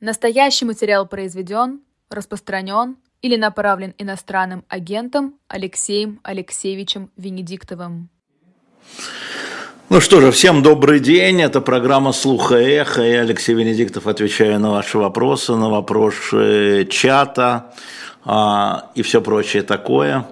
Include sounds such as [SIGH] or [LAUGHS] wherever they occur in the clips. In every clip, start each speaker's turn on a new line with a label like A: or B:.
A: Настоящий материал произведен, распространен или направлен иностранным агентом Алексеем Алексеевичем Венедиктовым.
B: Ну что же, всем добрый день. Это программа «Слуха эхо». Я Алексей Венедиктов отвечаю на ваши вопросы, на вопросы чата а, и все прочее такое.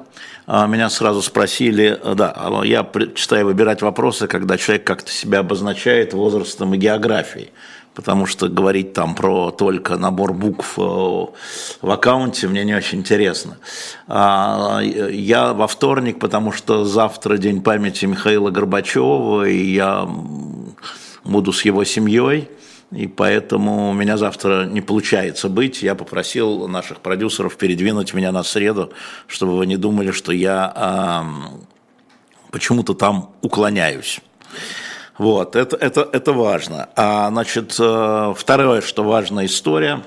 B: А, меня сразу спросили, да, я предпочитаю выбирать вопросы, когда человек как-то себя обозначает возрастом и географией потому что говорить там про только набор букв э, в аккаунте мне не очень интересно. А, я во вторник, потому что завтра день памяти Михаила Горбачева, и я буду с его семьей, и поэтому у меня завтра не получается быть. Я попросил наших продюсеров передвинуть меня на среду, чтобы вы не думали, что я почему-то там уклоняюсь. Вот, это, это, это важно. А, значит, э, второе, что важная история,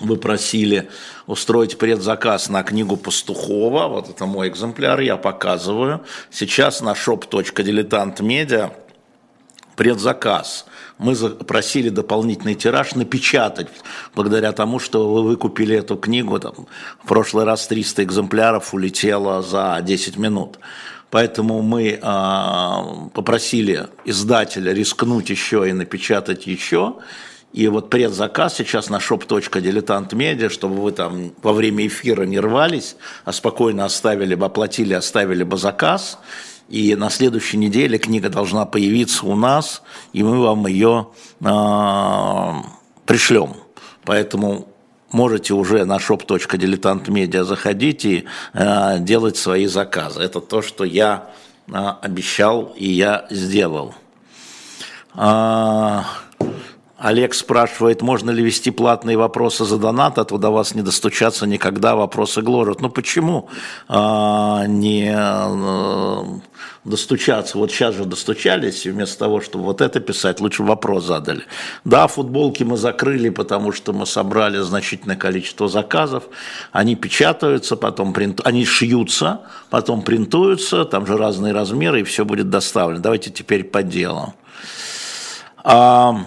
B: вы просили устроить предзаказ на книгу Пастухова, вот это мой экземпляр, я показываю. Сейчас на shop.diletantmedia предзаказ. Мы просили дополнительный тираж напечатать, благодаря тому, что вы выкупили эту книгу, там, в прошлый раз 300 экземпляров улетело за 10 минут. Поэтому мы а, попросили издателя рискнуть еще и напечатать еще. И вот предзаказ сейчас на shop.diletantmedia, чтобы вы там во время эфира не рвались, а спокойно оставили бы, оплатили, оставили бы заказ. И на следующей неделе книга должна появиться у нас, и мы вам ее э, пришлем. Поэтому можете уже на shop.diletantmedia заходить и э, делать свои заказы. Это то, что я э, обещал и я сделал. А, Олег спрашивает, можно ли вести платные вопросы за донат, а то до вас не достучаться никогда, вопросы гложат. Ну почему а, не а, достучаться? Вот сейчас же достучались, и вместо того, чтобы вот это писать, лучше вопрос задали. Да, футболки мы закрыли, потому что мы собрали значительное количество заказов. Они печатаются, потом принт... они шьются, потом принтуются, там же разные размеры, и все будет доставлено. Давайте теперь по делу. А,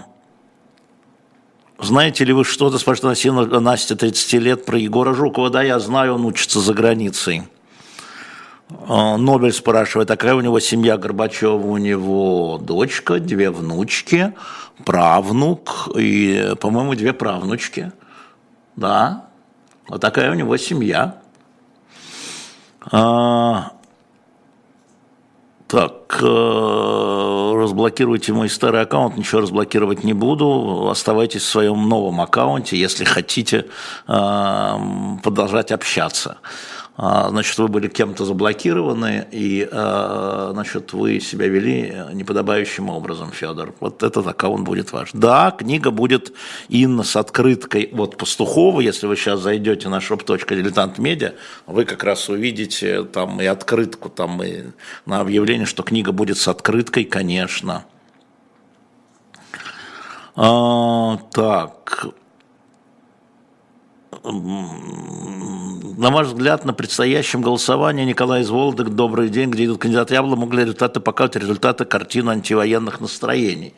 B: знаете ли вы что-то, спрашивает Настя, 30 лет, про Егора Жукова? Да, я знаю, он учится за границей. А, Нобель спрашивает, а какая у него семья Горбачева? У него дочка, две внучки, правнук и, по-моему, две правнучки. Да, вот такая у него семья. А, так, э, разблокируйте мой старый аккаунт, ничего разблокировать не буду. Оставайтесь в своем новом аккаунте, если хотите э, продолжать общаться. А, значит, вы были кем-то заблокированы, и, а, значит, вы себя вели неподобающим образом, Федор. Вот этот аккаунт будет ваш. Да, книга будет Инна с открыткой от Пастухова. Если вы сейчас зайдете на shop.diletantmedia, вы как раз увидите там и открытку, там и на объявление, что книга будет с открыткой, конечно. А, так, на ваш взгляд, на предстоящем голосовании? Николай из Вологды, добрый день, где идут кандидаты. Ябло, могли результаты показывать результаты картины антивоенных настроений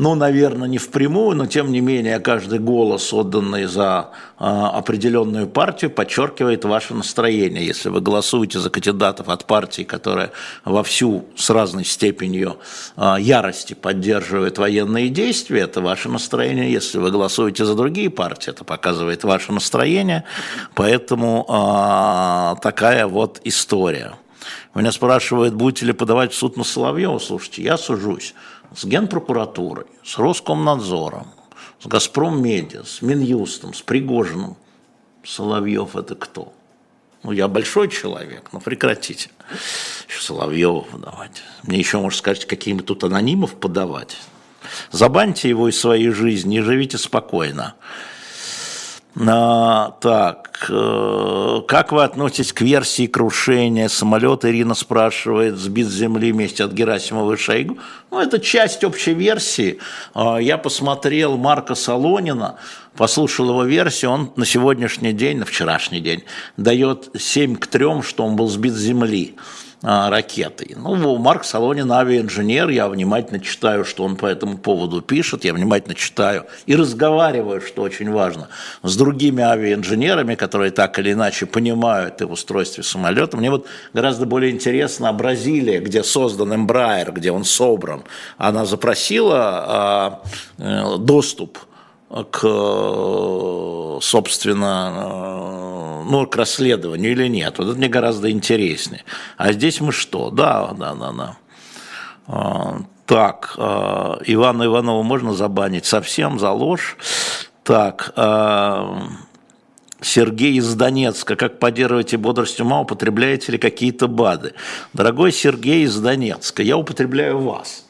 B: ну, наверное, не впрямую, но тем не менее каждый голос, отданный за э, определенную партию, подчеркивает ваше настроение. Если вы голосуете за кандидатов от партии, которая вовсю с разной степенью э, ярости поддерживает военные действия, это ваше настроение. Если вы голосуете за другие партии, это показывает ваше настроение. Поэтому э, такая вот история. Меня спрашивают, будете ли подавать в суд на Соловьева. Слушайте, я сужусь с Генпрокуратурой, с Роскомнадзором, с Газпром Медиа, с Минюстом, с Пригожиным. Соловьев это кто? Ну, я большой человек, но прекратите. Еще Соловьева подавать. Мне еще, можно сказать, какими тут анонимов подавать. Забаньте его из своей жизни и живите спокойно. А, так, э, как вы относитесь к версии крушения самолета? Ирина спрашивает, сбит с земли вместе от Герасимова и Шойгу. Ну, это часть общей версии. А, я посмотрел Марка Солонина, послушал его версию, он на сегодняшний день, на вчерашний день, дает 7 к 3, что он был сбит с земли. А, ракетой. Ну, Марк Солонин авиаинженер, я внимательно читаю, что он по этому поводу пишет, я внимательно читаю и разговариваю, что очень важно, с другими авиаинженерами, которые так или иначе понимают и в устройстве самолета. Мне вот гораздо более интересно Бразилия, где создан Embraer, где он собран. Она запросила э, доступ к, собственно, ну, к расследованию или нет. Вот это мне гораздо интереснее. А здесь мы что? Да, да, да, да. А, так, а, Ивана Иванова можно забанить совсем за ложь. Так, а, Сергей из Донецка. Как поддерживаете бодрость ума, употребляете ли какие-то БАДы? Дорогой Сергей из Донецка, я употребляю вас.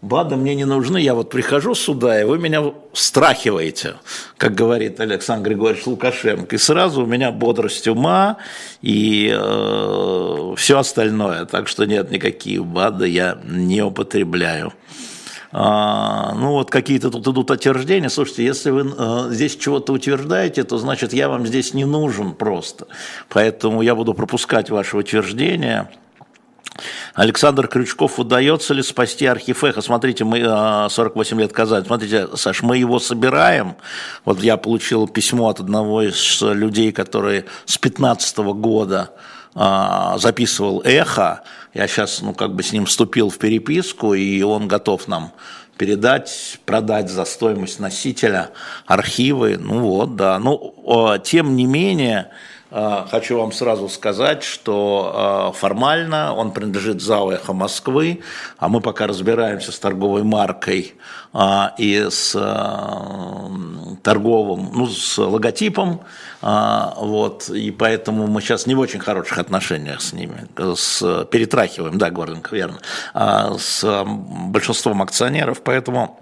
B: БАДы мне не нужны, я вот прихожу сюда, и вы меня страхиваете, как говорит Александр Григорьевич Лукашенко, и сразу у меня бодрость ума и э, все остальное, так что нет, никакие БАДы я не употребляю. А, ну вот какие-то тут идут утверждения. Слушайте, если вы э, здесь чего-то утверждаете, то значит я вам здесь не нужен просто. Поэтому я буду пропускать ваши утверждения. Александр Крючков, удается ли спасти архив эхо? Смотрите, мы 48 а, лет Казань. Смотрите, Саш, мы его собираем. Вот я получил письмо от одного из людей, которые с 15 года а, записывал эхо. Я сейчас, ну, как бы с ним вступил в переписку, и он готов нам передать, продать за стоимость носителя архивы. Ну вот, да. Ну, тем не менее, хочу вам сразу сказать, что а, формально он принадлежит ЗАО «Эхо Москвы», а мы пока разбираемся с торговой маркой а, и с торговым, ну, с логотипом, вот, и поэтому мы сейчас не в очень хороших отношениях с ними, с, перетрахиваем, да, Горденко, верно, с большинством акционеров, поэтому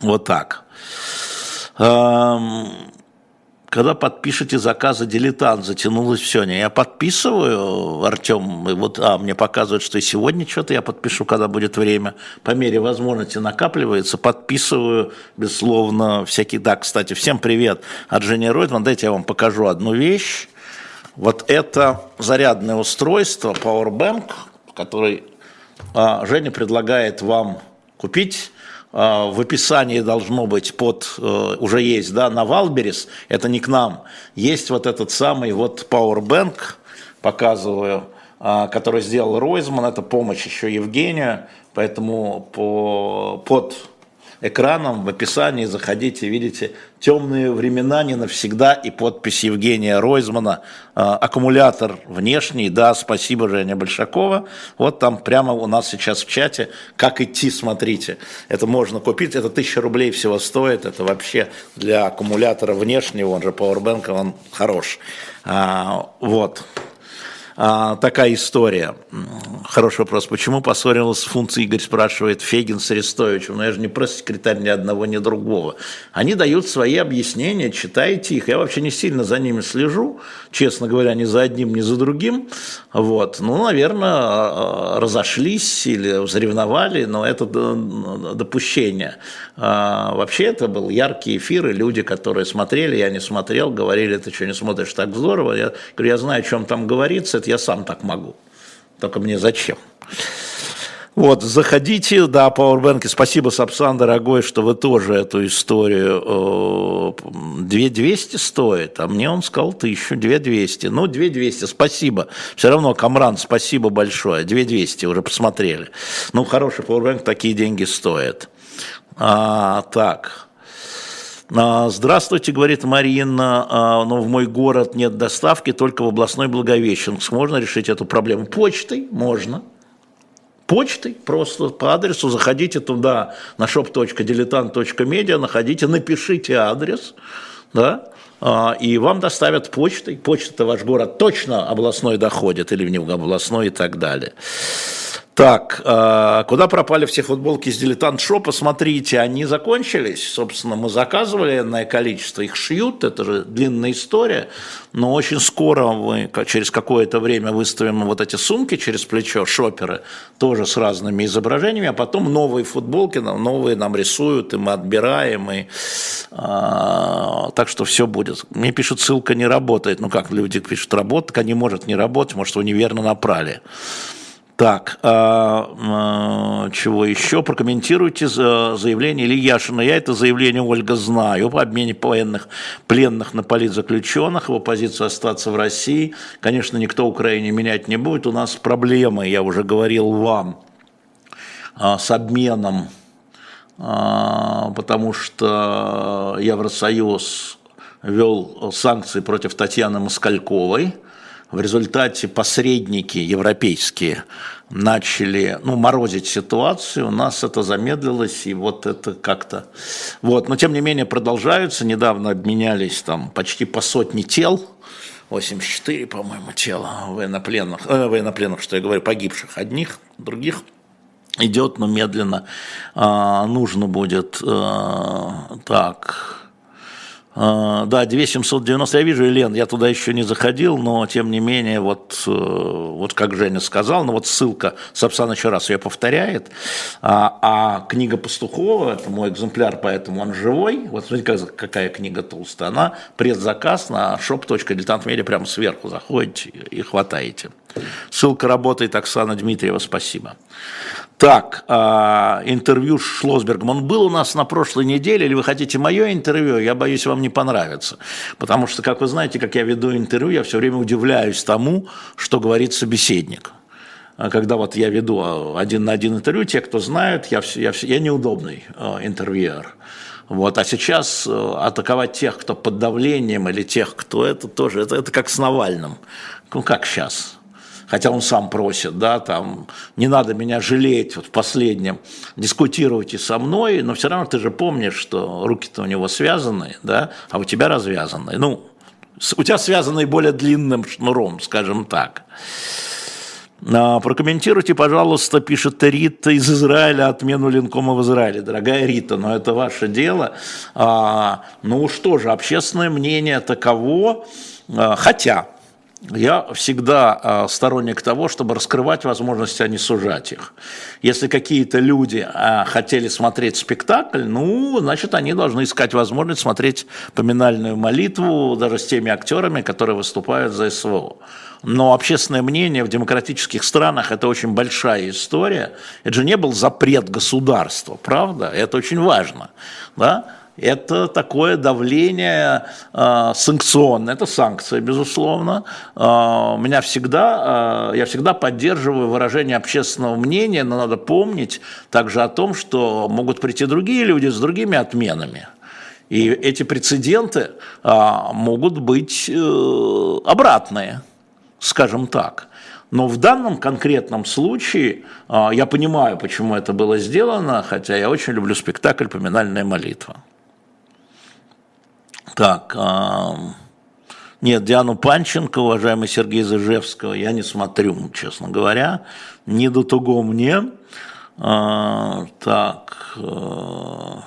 B: вот так. Когда подпишете заказы дилетант, затянулось все. Не, я подписываю, Артем, вот, а, мне показывают, что и сегодня что-то я подпишу, когда будет время. По мере возможности накапливается, подписываю, безусловно, всякие, да, кстати, всем привет от Жени Ройтман. Дайте я вам покажу одну вещь. Вот это зарядное устройство Powerbank, который а, Женя предлагает вам купить в описании должно быть под, э, уже есть, да, на Wildberries, это не к нам, есть вот этот самый вот Powerbank, показываю, а, который сделал Ройзман, это помощь еще Евгения, поэтому по, под экраном в описании заходите, видите, темные времена не навсегда и подпись Евгения Ройзмана, а, аккумулятор внешний, да, спасибо Женя Большакова, вот там прямо у нас сейчас в чате, как идти, смотрите, это можно купить, это тысяча рублей всего стоит, это вообще для аккумулятора внешнего, он же Powerbank, он хорош, а, вот. А, такая история. Хороший вопрос. Почему поссорился с Игорь спрашивает, Фегин с Арестовичем? Ну, я же не просто секретарь ни одного, ни другого. Они дают свои объяснения, читайте их. Я вообще не сильно за ними слежу, честно говоря, ни за одним, ни за другим. Вот. Ну, наверное, а, разошлись или заревновали, но это допущение. А, вообще это был яркий эфир, и люди, которые смотрели, я не смотрел, говорили, ты что, не смотришь так здорово? Я говорю, я знаю, о чем там говорится, это я сам так могу. Только мне зачем? Вот, заходите, да, Powerbank, спасибо, Сапсан, дорогой, что вы тоже эту историю, 2200 стоит, а мне он сказал 1000, 2200, ну, 2200, спасибо, все равно, Камран, спасибо большое, 2200, уже посмотрели, ну, хороший Powerbank, такие деньги стоят. А, так, Здравствуйте, говорит Марина, а, но в мой город нет доставки, только в областной Благовещенск. Можно решить эту проблему? Почтой можно. Почтой, просто по адресу заходите туда на shop.diletant.media, находите, напишите адрес, да, а, и вам доставят почтой. Почта-то ваш город точно областной доходит, или в него областной и так далее. Так, э, куда пропали все футболки из дилетант шопа? Смотрите, они закончились. Собственно, мы заказывали энное количество, их шьют, это же длинная история. Но очень скоро мы через какое-то время выставим вот эти сумки через плечо, шоперы, тоже с разными изображениями, а потом новые футболки, новые нам рисуют, и мы отбираем, и э, так что все будет. Мне пишут, ссылка не работает. Ну как люди пишут, работает, они может не работать, может, вы неверно направили. Так, а, а, чего еще? Прокомментируйте заявление Ильи Яшина. Я это заявление, Ольга, знаю. По обмене военных пленных на политзаключенных, его позицию остаться в России. Конечно, никто Украине менять не будет. У нас проблемы, я уже говорил вам, а, с обменом, а, потому что Евросоюз ввел санкции против Татьяны Москальковой – в результате посредники европейские начали ну, морозить ситуацию, у нас это замедлилось, и вот это как-то... Вот. Но, тем не менее, продолжаются. Недавно обменялись там почти по сотне тел, 84, по-моему, тела военнопленных, э, военнопленных, что я говорю, погибших одних, других идет, но медленно э, нужно будет э, так а, да, 2790, я вижу, Елен, я туда еще не заходил, но тем не менее, вот, э, вот как Женя сказал, ну вот ссылка Сапсан еще раз ее повторяет, а, а книга Пастухова, это мой экземпляр, поэтому он живой, вот смотрите, какая книга толстая, она предзаказ на shop.diletantmedia прямо сверху. Заходите и хватаете. Ссылка работает, Оксана Дмитриева, спасибо. Так, а, интервью с Шлосбергом. Он был у нас на прошлой неделе, или вы хотите мое интервью? Я боюсь, вам не понравится. Потому что, как вы знаете, как я веду интервью, я все время удивляюсь тому, что говорит собеседник. А когда вот я веду а, один на один интервью, те, кто знают, я, я, я неудобный интервьюер. Вот. А сейчас атаковать тех, кто под давлением, или тех, кто это тоже, это, это как с Навальным. Ну, как сейчас? Хотя он сам просит, да, там, не надо меня жалеть, вот в последнем, дискутируйте со мной, но все равно ты же помнишь, что руки-то у него связаны, да, а у тебя развязаны, ну, у тебя связаны более длинным шнуром, скажем так. А, прокомментируйте, пожалуйста, пишет Рита из Израиля, отмену Линкома в Израиле. Дорогая Рита, но это ваше дело. А, ну что же, общественное мнение таково, а, хотя я всегда а, сторонник того, чтобы раскрывать возможности, а не сужать их. Если какие-то люди а, хотели смотреть спектакль, ну, значит, они должны искать возможность смотреть поминальную молитву даже с теми актерами, которые выступают за СВО. Но общественное мнение в демократических странах – это очень большая история. Это же не был запрет государства, правда? Это очень важно. Да? Это такое давление э, санкционное, это санкция, безусловно. Э, меня всегда, э, я всегда поддерживаю выражение общественного мнения, но надо помнить также о том, что могут прийти другие люди с другими отменами. И эти прецеденты э, могут быть э, обратные, скажем так. Но в данном конкретном случае я понимаю, почему это было сделано, хотя я очень люблю спектакль «Поминальная молитва». Так, а, нет, Диану Панченко, уважаемый Сергей Зажевского, я не смотрю, честно говоря, не до того мне. А, так, а,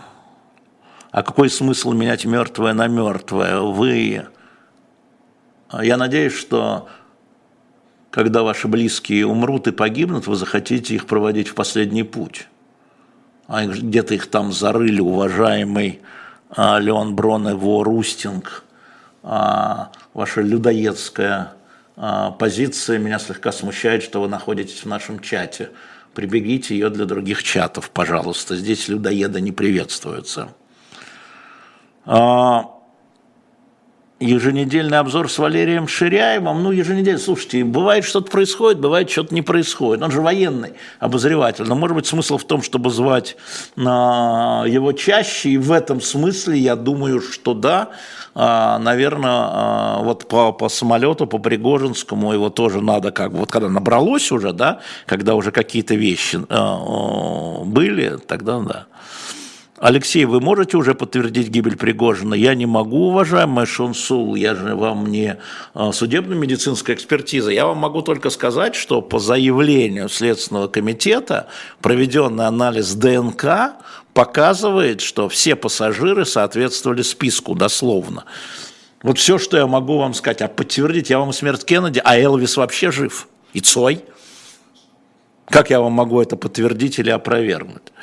B: а какой смысл менять мертвое на мертвое? Вы, я надеюсь, что когда ваши близкие умрут и погибнут, вы захотите их проводить в последний путь. А где-то их там зарыли, уважаемый а, Леон Броне, Во Рустинг, а, ваша людоедская а, позиция меня слегка смущает, что вы находитесь в нашем чате. Прибегите ее для других чатов, пожалуйста. Здесь людоеды не приветствуются. Еженедельный обзор с Валерием Ширяевым. Ну, еженедельно, слушайте, бывает что-то происходит, бывает что-то не происходит. Он же военный обозреватель. Но, может быть, смысл в том, чтобы звать на его чаще. И в этом смысле я думаю, что да, а, наверное, а, вот по, по самолету, по Пригожинскому его тоже надо как бы, вот когда набралось уже, да, когда уже какие-то вещи а, были, тогда да. Алексей, вы можете уже подтвердить гибель Пригожина? Я не могу, уважаемый Шонсул, я же вам не а, судебно-медицинская экспертиза. Я вам могу только сказать, что по заявлению Следственного комитета проведенный анализ ДНК показывает, что все пассажиры соответствовали списку дословно. Вот все, что я могу вам сказать. А подтвердить я вам смерть Кеннеди, а Элвис вообще жив. И Цой. Как я вам могу это подтвердить или опровергнуть?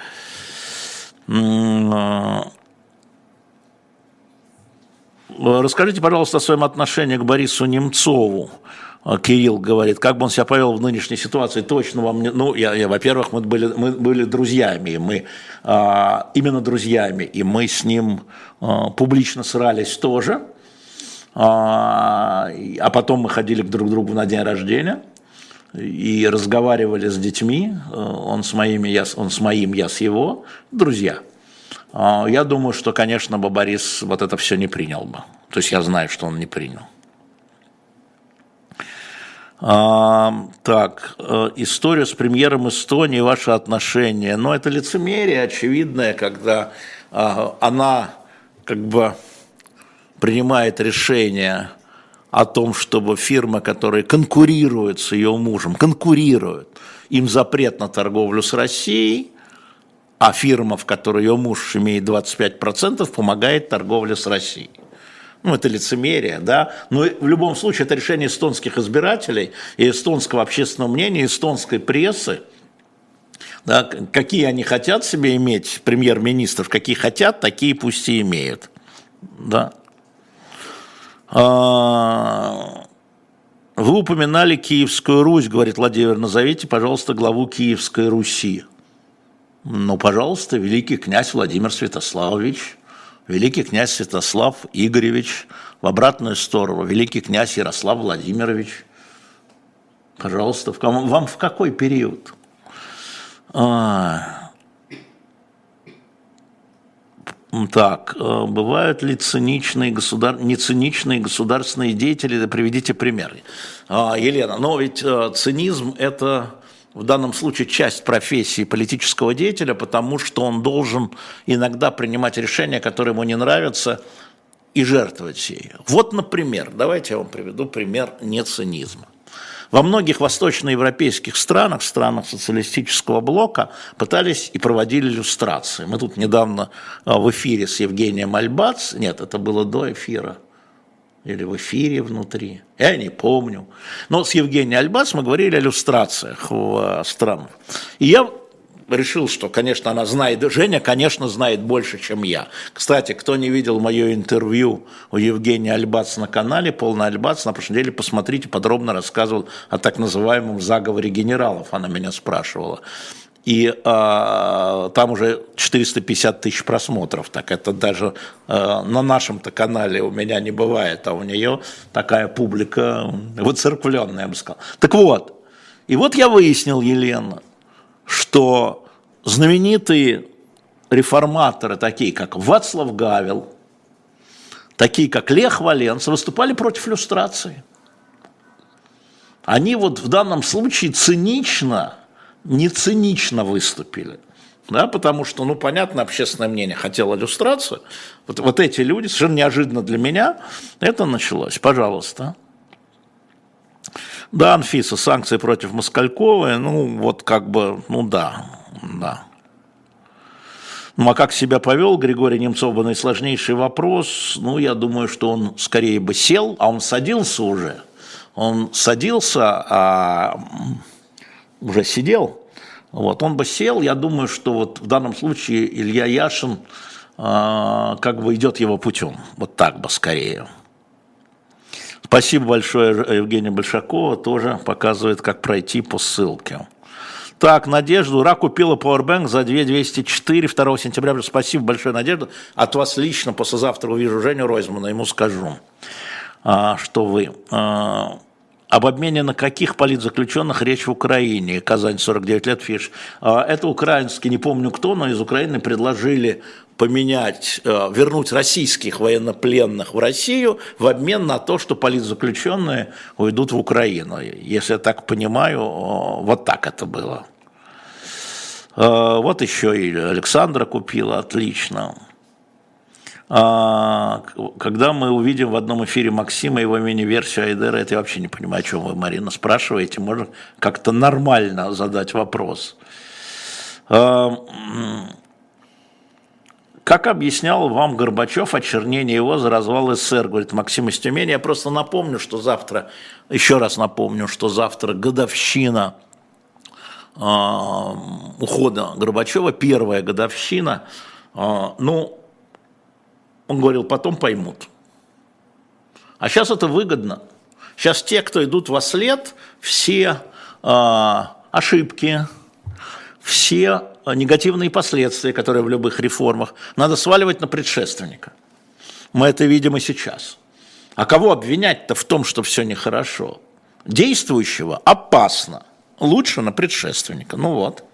B: А, Расскажите, пожалуйста, о своем отношении к Борису Немцову. Кирилл говорит, как бы он себя повел в нынешней ситуации, точно вам не... Ну, я, я во-первых, мы были, мы были друзьями, мы а, именно друзьями, и мы с ним а, публично срались тоже, а, а потом мы ходили к друг другу на день рождения и разговаривали с детьми, он с, моими, я, он с моим, я с его, друзья. Я думаю, что, конечно, бы Борис вот это все не принял бы. То есть я знаю, что он не принял. А, так, э, история с премьером Эстонии, ваши отношения. Но это лицемерие очевидное, когда а, она как бы принимает решение о том, чтобы фирмы, которые конкурируют с ее мужем, конкурируют, им запрет на торговлю с Россией, а фирма, в которой ее муж имеет 25%, помогает торговле с Россией. Ну, это лицемерие, да, но в любом случае это решение эстонских избирателей и эстонского общественного мнения, эстонской прессы, да, какие они хотят себе иметь премьер-министров, какие хотят, такие пусть и имеют, да. А, вы упоминали Киевскую Русь, говорит Владимир, назовите, пожалуйста, главу Киевской Руси. Ну, пожалуйста, великий князь Владимир Святославович – великий князь Святослав Игоревич, в обратную сторону великий князь Ярослав Владимирович. Пожалуйста, в, вам в какой период? А, так, э, бывают ли циничные, государ... нециничные государственные деятели? Приведите примеры. А, Елена, но ведь э, цинизм – это в данном случае часть профессии политического деятеля, потому что он должен иногда принимать решения, которые ему не нравятся, и жертвовать ею. Вот, например, давайте я вам приведу пример нецинизма. Во многих восточноевропейских странах, странах социалистического блока, пытались и проводили иллюстрации. Мы тут недавно а, в эфире с Евгением Альбац, нет, это было до эфира, или в эфире внутри, я не помню. Но с Евгением Альбас мы говорили о иллюстрациях в э, странах. И я решил, что, конечно, она знает, Женя, конечно, знает больше, чем я. Кстати, кто не видел мое интервью у Евгения Альбац на канале, полный Альбац, на прошлой неделе посмотрите, подробно рассказывал о так называемом заговоре генералов, она меня спрашивала и э, там уже 450 тысяч просмотров, так это даже э, на нашем-то канале у меня не бывает, а у нее такая публика выцерквленная, я бы сказал. Так вот, и вот я выяснил, Елена, что знаменитые реформаторы, такие как Вацлав Гавел, такие как Лех Валенц, выступали против иллюстрации. Они вот в данном случае цинично не цинично выступили. Да, потому что, ну, понятно, общественное мнение хотело иллюстрацию. Вот, вот эти люди, совершенно неожиданно для меня, это началось. Пожалуйста. Да, Анфиса, санкции против Москальковой, ну, вот как бы, ну да, да. Ну, а как себя повел Григорий Немцов, бы наисложнейший вопрос. Ну, я думаю, что он скорее бы сел, а он садился уже. Он садился, а уже сидел, вот, он бы сел, я думаю, что вот в данном случае Илья Яшин э, как бы идет его путем, вот так бы скорее. Спасибо большое Евгения Большакова, тоже показывает, как пройти по ссылке. Так, Надежду, Ура купила Powerbank за 2204 2 сентября. Спасибо большое, Надежда. От вас лично послезавтра увижу Женю Ройзмана, ему скажу, а, что вы а, об обмене на каких политзаключенных речь в Украине? Казань, 49 лет, фиш. А, это украинский, не помню кто, но из Украины предложили поменять, э, вернуть российских военнопленных в Россию в обмен на то, что политзаключенные уйдут в Украину. Если я так понимаю, вот так это было. Э, вот еще и Александра купила, отлично. А, когда мы увидим в одном эфире Максима его мини-версию Айдера, это я вообще не понимаю, о чем вы, Марина, спрашиваете. Можно как-то нормально задать вопрос. Как объяснял вам Горбачев очернение его за развал СССР, говорит Максим из Тюмени. Я просто напомню, что завтра, еще раз напомню, что завтра годовщина э, ухода Горбачева, первая годовщина. Э, ну, он говорил, потом поймут. А сейчас это выгодно. Сейчас те, кто идут во след, все э, ошибки, все негативные последствия, которые в любых реформах, надо сваливать на предшественника. Мы это видим и сейчас. А кого обвинять-то в том, что все нехорошо? Действующего опасно. Лучше на предшественника. Ну вот.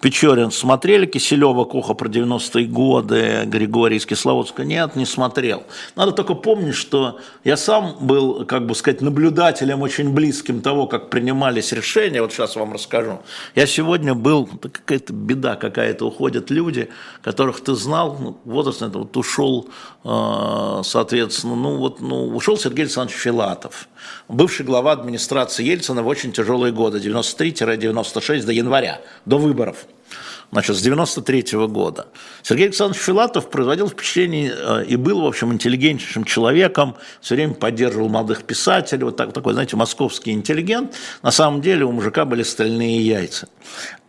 B: Печорин смотрели Киселева, Коха про 90-е годы, Григорий из Кисловодска? Нет, не смотрел. Надо только помнить, что я сам был, как бы сказать, наблюдателем очень близким того, как принимались решения. Вот сейчас вам расскажу. Я сегодня был, какая-то беда какая-то, уходят люди, которых ты знал, ну, возраст это вот ушел, э, соответственно, ну вот, ну, ушел Сергей Александрович Филатов, бывший глава администрации Ельцина в очень тяжелые годы, 93-96 до января, до выборов значит, с 93 -го года. Сергей Александрович Филатов производил впечатление э, и был, в общем, интеллигентнейшим человеком, все время поддерживал молодых писателей, вот так, такой, знаете, московский интеллигент. На самом деле у мужика были стальные яйца.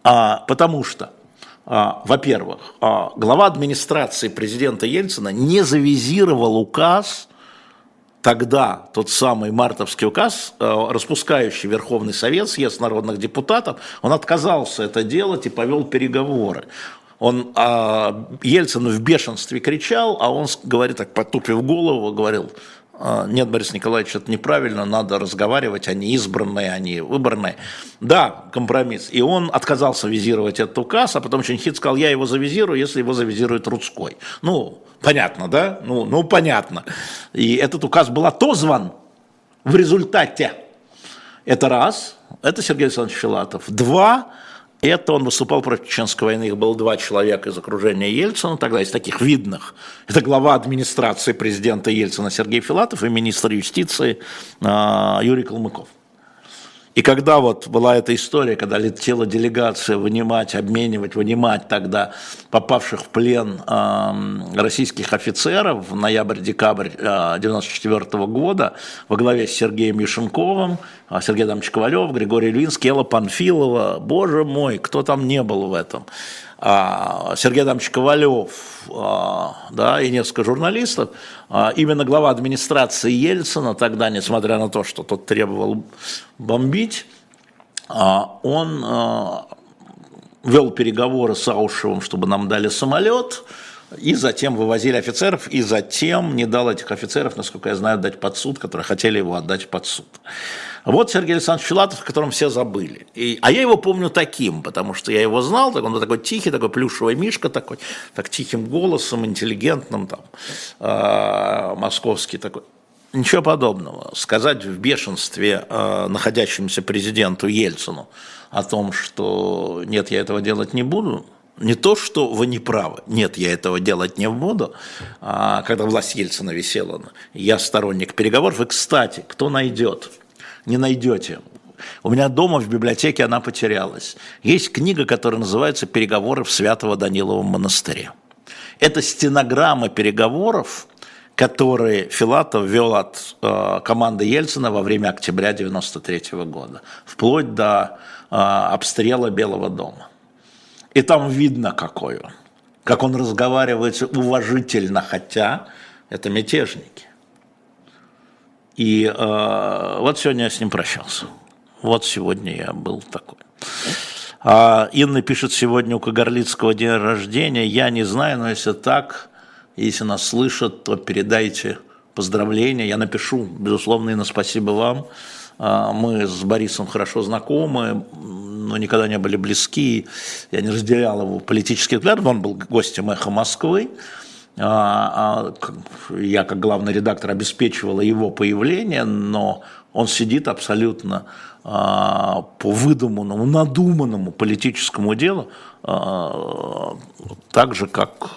B: А, потому что а, во-первых, а, глава администрации президента Ельцина не завизировал указ тогда тот самый мартовский указ, э, распускающий Верховный Совет, съезд народных депутатов, он отказался это делать и повел переговоры. Он, а, Ельцин в бешенстве кричал, а он говорит, так потупив голову, говорил, «А, нет, Борис Николаевич, это неправильно, надо разговаривать, они избранные, они выборные. Да, компромисс. И он отказался визировать этот указ, а потом Чинхит сказал, я его завизирую, если его завизирует Рудской. Ну, понятно, да? Ну, ну понятно. И этот указ был отозван в результате. Это раз, это Сергей Александрович Филатов. Два, это он выступал против Чеченской войны, их было два человека из окружения Ельцина, тогда из таких видных. Это глава администрации президента Ельцина Сергей Филатов и министр юстиции а, Юрий Калмыков. И когда вот была эта история, когда летела делегация вынимать, обменивать, вынимать тогда попавших в плен э, российских офицеров в ноябрь-декабрь 1994 э, года во главе с Сергеем Юшенковым, э, Сергей Адамович Ковалев, Григорий Львинский, Элла Панфилова, боже мой, кто там не был в этом. А, Сергей Адамович Ковалев а, да, и несколько журналистов, а, именно глава администрации Ельцина тогда, несмотря на то, что тот требовал бомбить, он вел переговоры с Аушевым, чтобы нам дали самолет, и затем вывозили офицеров, и затем не дал этих офицеров, насколько я знаю, дать под суд, которые хотели его отдать под суд. Вот Сергей Александрович Филатов, о котором все забыли. И, а я его помню таким, потому что я его знал, так он такой тихий, такой плюшевый мишка такой, так тихим голосом, интеллигентным, там, э, московский такой. Ничего подобного. Сказать в бешенстве э, находящемуся президенту Ельцину о том, что нет, я этого делать не буду, не то, что вы не правы, нет, я этого делать не буду, а, когда власть Ельцина висела, я сторонник переговоров, и, кстати, кто найдет не найдете. У меня дома в библиотеке она потерялась. Есть книга, которая называется «Переговоры в Святого Даниловом монастыре». Это стенограмма переговоров, которые Филатов вел от э, команды Ельцина во время октября 1993 года, вплоть до э, обстрела Белого дома. И там видно, какой он, как он разговаривает уважительно, хотя это мятежники. И э, вот сегодня я с ним прощался. Вот сегодня я был такой. А Инна пишет сегодня у Кагарлицкого день рождения. Я не знаю, но если так, если нас слышат, то передайте поздравления. Я напишу, безусловно, Инна, спасибо вам. А, мы с Борисом хорошо знакомы, но никогда не были близки. Я не разделял его политических взглядов. Он был гостем «Эхо Москвы». А, а, я как главный редактор обеспечивала его появление, но он сидит абсолютно по выдуманному, надуманному политическому делу, так же, как,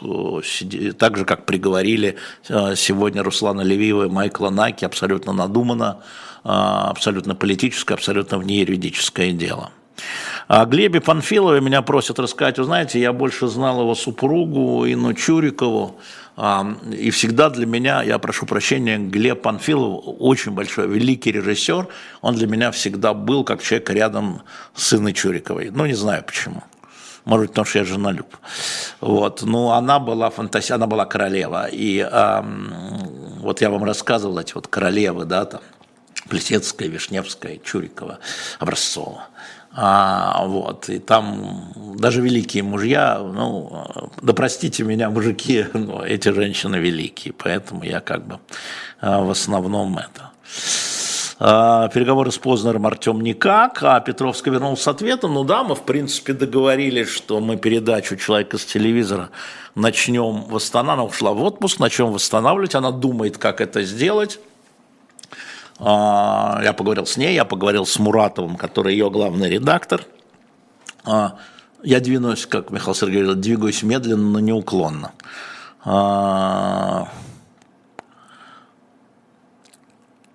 B: так же, как приговорили сегодня Руслана Левиева и Майкла Наки, абсолютно надуманно, абсолютно политическое, абсолютно внеюридическое дело. О Глебе Панфилове меня просят рассказать. Вы знаете, я больше знал его супругу Инну Чурикову. А, и всегда для меня, я прошу прощения, Глеб Панфилов очень большой, великий режиссер. Он для меня всегда был как человек рядом с Инной Чуриковой. Ну, не знаю почему. Может, потому что я женолюб. Вот. Ну, она была фантастическая, она была королева. И эм, вот я вам рассказывал эти вот королевы, да, там, Плесецкая, Вишневская, Чурикова, Образцова. А, вот, и там даже великие мужья, ну, да простите меня, мужики, но эти женщины великие, поэтому я как бы а, в основном это. А, переговоры с Познером Артем никак, а Петровский вернулся с ответом. Ну да, мы в принципе договорились, что мы передачу «Человека с телевизора» начнем восстанавливать. Она ушла в отпуск, начнем восстанавливать. Она думает, как это сделать. А, я поговорил с ней, я поговорил с Муратовым, который ее главный редактор. А, я двинусь, как Михаил Сергеевич говорил, двигаюсь медленно, но неуклонно. А,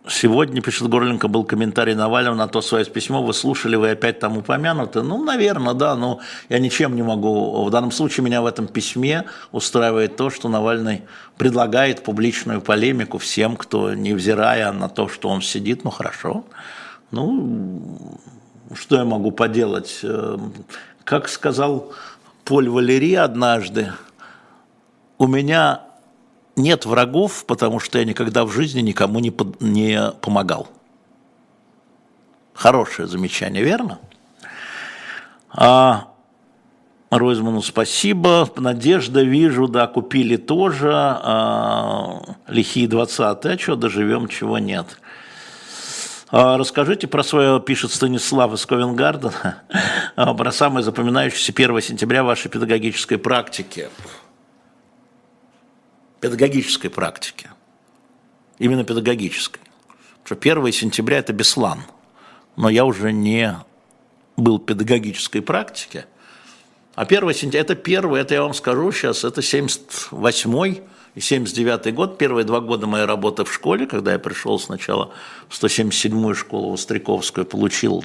B: Сегодня, пишет Горленко, был комментарий Навального на то свое письмо. Вы слушали, вы опять там упомянуты? Ну, наверное, да, но я ничем не могу. В данном случае меня в этом письме устраивает то, что Навальный предлагает публичную полемику всем, кто, невзирая на то, что он сидит, ну, хорошо. Ну, что я могу поделать? Эм, как сказал Поль Валери однажды, у меня нет врагов, потому что я никогда в жизни никому не, под, не помогал. Хорошее замечание, верно? А Ройзману спасибо. Надежда, вижу, да, купили тоже. А, лихие 20 а что доживем, чего нет. А, расскажите про свое, пишет Станислав из Ковенгардена, [LAUGHS] про самое запоминающееся 1 сентября вашей педагогической практики педагогической практики. Именно педагогической. Потому что 1 сентября – это Беслан. Но я уже не был в педагогической практике. А 1 сентября – это первый, это я вам скажу сейчас, это 78 и 79 год, первые два года моей работы в школе, когда я пришел сначала в 177-ю школу Востряковскую, получил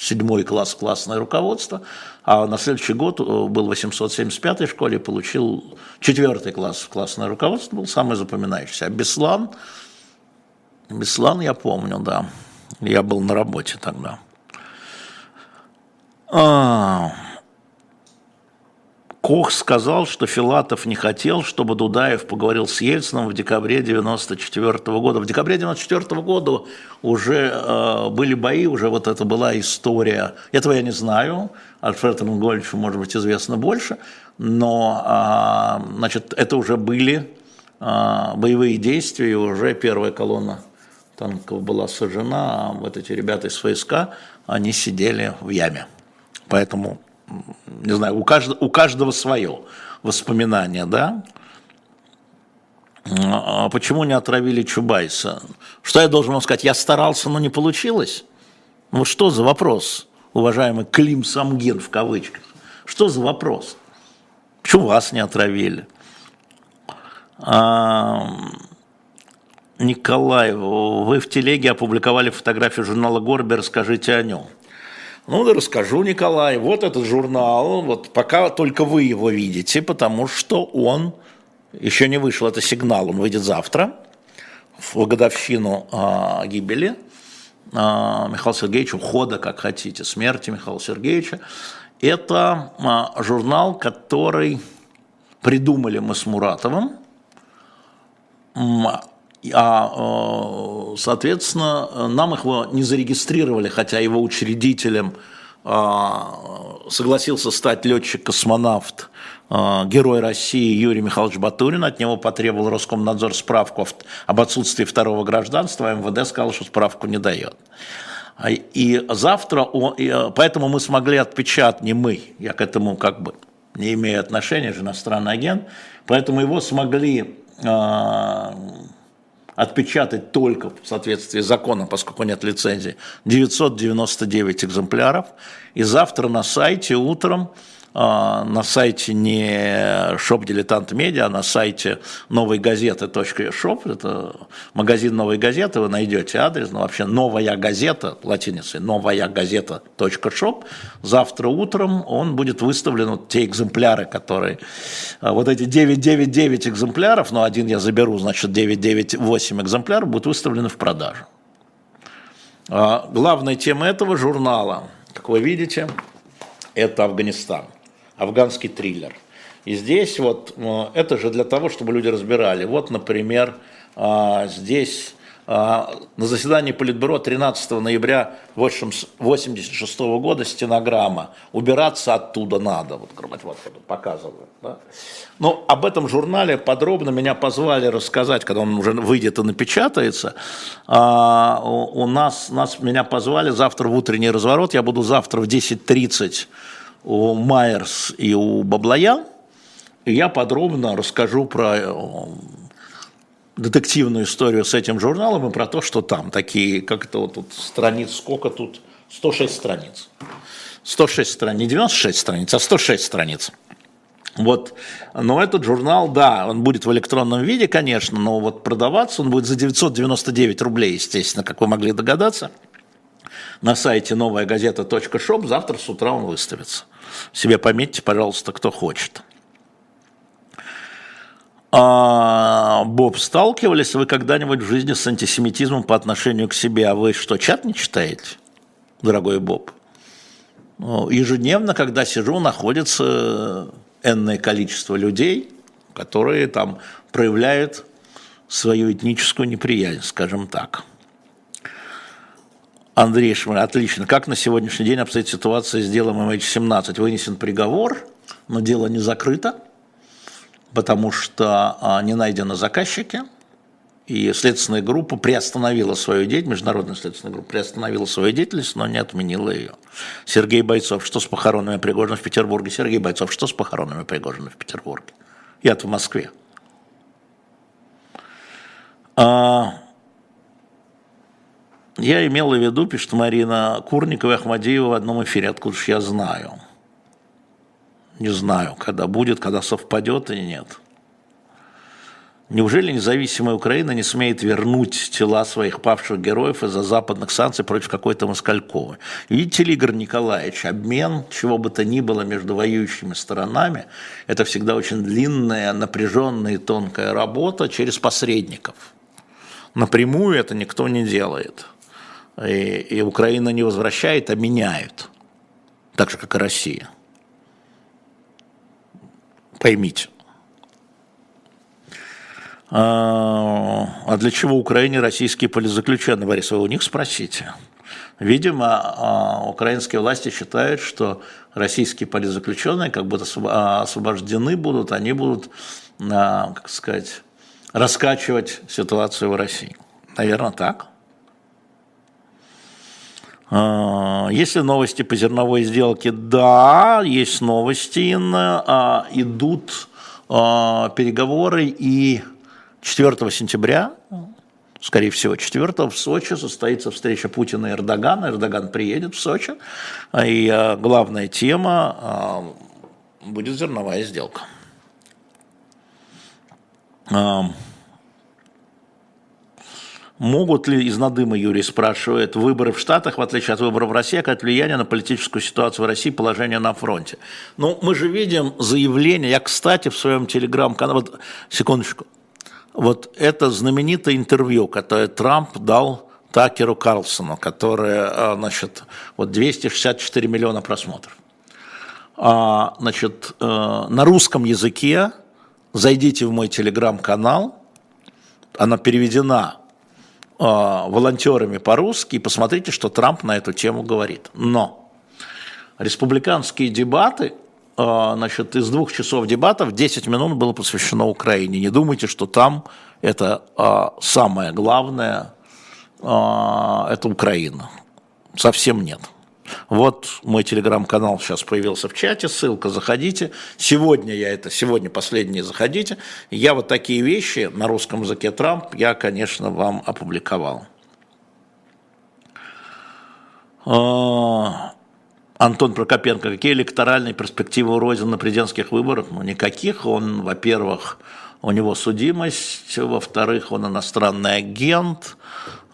B: седьмой класс классное руководство, а на следующий год э, был в 875-й школе, получил четвертый класс классное руководство, был самый запоминающийся. А Беслан, Беслан я помню, да, я был на работе тогда. А, Кох сказал, что Филатов не хотел, чтобы Дудаев поговорил с Ельцином в декабре 1994 года. В декабре 1994 года уже э, были бои, уже вот это была история. Этого я не знаю, Альфреду Ингольевичу, может быть, известно больше, но э, значит, это уже были э, боевые действия, и уже первая колонна танков была сожжена, а вот эти ребята из ФСК, они сидели в яме. Поэтому не знаю, у каждого, у каждого свое воспоминание, да? А почему не отравили Чубайса? Что я должен вам сказать? Я старался, но не получилось? Ну что за вопрос, уважаемый Клим Самгин в кавычках? Что за вопрос? Почему вас не отравили? А, Николай, вы в телеге опубликовали фотографию журнала Горби, расскажите о нем. Ну, да расскажу, Николай. Вот этот журнал, вот пока только вы его видите, потому что он еще не вышел, это сигнал, он выйдет завтра, в годовщину а, гибели а, Михаила Сергеевича, ухода, как хотите, смерти Михаила Сергеевича. Это а, журнал, который придумали мы с Муратовым, а, э, соответственно, нам их не зарегистрировали, хотя его учредителем а, согласился стать летчик-космонавт, а, герой России Юрий Михайлович Батурин. От него потребовал Роскомнадзор справку об отсутствии второго гражданства, а МВД сказал, что справку не дает. И завтра, э, поэтому мы смогли отпечатать, не мы, я к этому как бы не имею отношения, же иностранный агент, поэтому его смогли отпечатать только в соответствии с законом, поскольку нет лицензии, 999 экземпляров. И завтра на сайте утром на сайте не шоп дилетант медиа, а на сайте новой газеты .шоп, это магазин новой газеты, вы найдете адрес, ну вообще новая газета, латиницей, новая газета .шоп, завтра утром он будет выставлен, вот те экземпляры, которые, а, вот эти 999 экземпляров, но один я заберу, значит 998 экземпляров будут выставлены в продажу. А, главная тема этого журнала, как вы видите, это Афганистан. Афганский триллер. И здесь вот это же для того, чтобы люди разбирали. Вот, например, здесь а, на заседании Политбюро 13 ноября 1986 года стенограмма. Убираться оттуда надо. Вот, вот, вот показываю. Да? Но об этом журнале подробно меня позвали рассказать, когда он уже выйдет и напечатается. А, у нас, нас, меня позвали завтра в утренний разворот. Я буду завтра в 10.30 у Майерс и у Баблоян. И я подробно расскажу про детективную историю с этим журналом и про то, что там такие, как это вот тут страниц, сколько тут, 106 страниц. 106 страниц, не 96 страниц, а 106 страниц. Вот, но этот журнал, да, он будет в электронном виде, конечно, но вот продаваться он будет за 999 рублей, естественно, как вы могли догадаться. На сайте новая газета.шоп завтра с утра он выставится. Себе пометьте, пожалуйста, кто хочет. А, Боб, сталкивались вы когда-нибудь в жизни с антисемитизмом по отношению к себе? А вы что, чат не читаете, дорогой Боб? Ну, ежедневно, когда сижу, находится энное количество людей, которые там проявляют свою этническую неприязнь, скажем так. Андрей Шмар, отлично. Как на сегодняшний день обстоит ситуация с делом MH17? Вынесен приговор, но дело не закрыто потому что а, не найдены заказчики, и следственная группа приостановила свою деятельность, международная следственная группа приостановила свою деятельность, но не отменила ее. Сергей Бойцов, что с похоронами Пригожина в Петербурге? Сергей Бойцов, что с похоронами Пригожина в Петербурге? Я-то в Москве. А, я имел в виду, пишет Марина Курникова и Ахмадиева в одном эфире, откуда же я знаю – не знаю, когда будет, когда совпадет или нет. Неужели независимая Украина не смеет вернуть тела своих павших героев из-за западных санкций против какой-то Москальковой? Видите ли, Игорь Николаевич, обмен чего бы то ни было между воюющими сторонами – это всегда очень длинная, напряженная и тонкая работа через посредников. Напрямую это никто не делает. И, и Украина не возвращает, а меняет. Так же, как и Россия поймите. А, а для чего Украине российские политзаключенные, Борис, вы у них спросите. Видимо, а, украинские власти считают, что российские политзаключенные как бы а, освобождены будут, они будут, как сказать, раскачивать ситуацию в России. Наверное, так. А, есть ли новости по зерновой сделке? Да, есть новости, а, идут а, переговоры и 4 сентября, скорее всего, 4 в Сочи состоится встреча Путина и Эрдогана. Эрдоган приедет в Сочи, и главная тема будет зерновая сделка. Могут ли из надыма, Юрий спрашивает, выборы в Штатах, в отличие от выборов в России, оказать влияние на политическую ситуацию в России, положение на фронте? Ну, мы же видим заявление, я, кстати, в своем телеграм-канале, вот, секундочку, вот это знаменитое интервью, которое Трамп дал Такеру Карлсону, которое, а, значит, вот 264 миллиона просмотров. А, значит, э, на русском языке зайдите в мой телеграм-канал, она переведена волонтерами по-русски и посмотрите, что Трамп на эту тему говорит. Но республиканские дебаты, а, значит, из двух часов дебатов 10 минут было посвящено Украине. Не думайте, что там это а, самое главное, это Украина. Совсем нет. Вот мой телеграм-канал сейчас появился в чате, ссылка, заходите. Сегодня я это, сегодня последние заходите. Я вот такие вещи на русском языке Трамп, я, конечно, вам опубликовал. А, Антон Прокопенко, какие электоральные перспективы у Родина на президентских выборах? Ну, никаких. Он, во-первых, у него судимость, во-вторых, он иностранный агент,